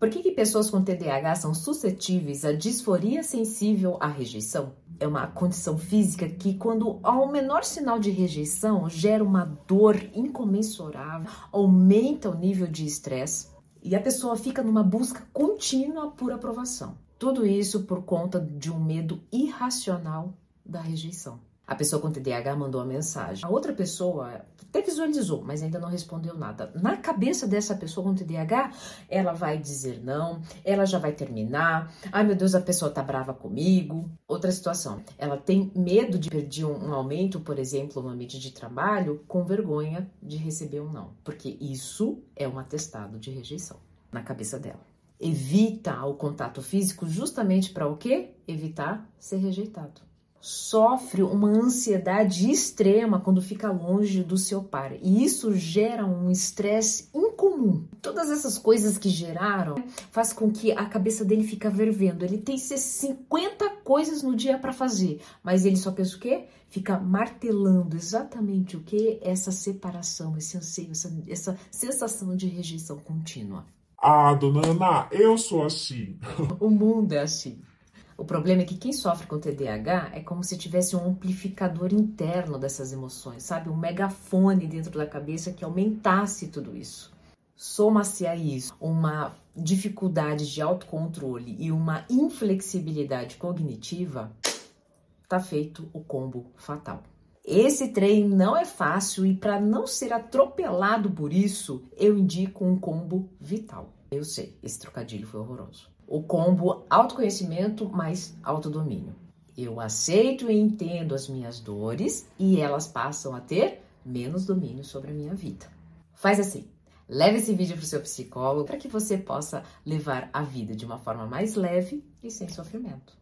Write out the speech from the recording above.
Por que, que pessoas com TDAH são suscetíveis à disforia sensível à rejeição? É uma condição física que, quando há um menor sinal de rejeição, gera uma dor incomensurável, aumenta o nível de estresse e a pessoa fica numa busca contínua por aprovação. Tudo isso por conta de um medo irracional da rejeição. A pessoa com TDAH mandou a mensagem. A outra pessoa até visualizou, mas ainda não respondeu nada. Na cabeça dessa pessoa com TDAH, ela vai dizer não, ela já vai terminar. Ai meu Deus, a pessoa tá brava comigo. Outra situação, ela tem medo de perder um, aumento, por exemplo, no ambiente de trabalho, com vergonha de receber um não, porque isso é um atestado de rejeição na cabeça dela. Evita o contato físico justamente para o quê? Evitar ser rejeitado sofre uma ansiedade extrema quando fica longe do seu par. E isso gera um estresse incomum. Todas essas coisas que geraram faz com que a cabeça dele fica fervendo. Ele tem 50 coisas no dia para fazer, mas ele só pensa o quê? Fica martelando exatamente o que? Essa separação, esse anseio, essa, essa sensação de rejeição contínua. Ah, dona Ana, eu sou assim. o mundo é assim. O problema é que quem sofre com TDAH é como se tivesse um amplificador interno dessas emoções, sabe? Um megafone dentro da cabeça que aumentasse tudo isso. Soma-se a isso uma dificuldade de autocontrole e uma inflexibilidade cognitiva, tá feito o combo fatal. Esse trem não é fácil e para não ser atropelado por isso, eu indico um combo vital. Eu sei, esse trocadilho foi horroroso o combo autoconhecimento mais autodomínio. Eu aceito e entendo as minhas dores e elas passam a ter menos domínio sobre a minha vida. Faz assim. Leve esse vídeo para o seu psicólogo para que você possa levar a vida de uma forma mais leve e sem sofrimento.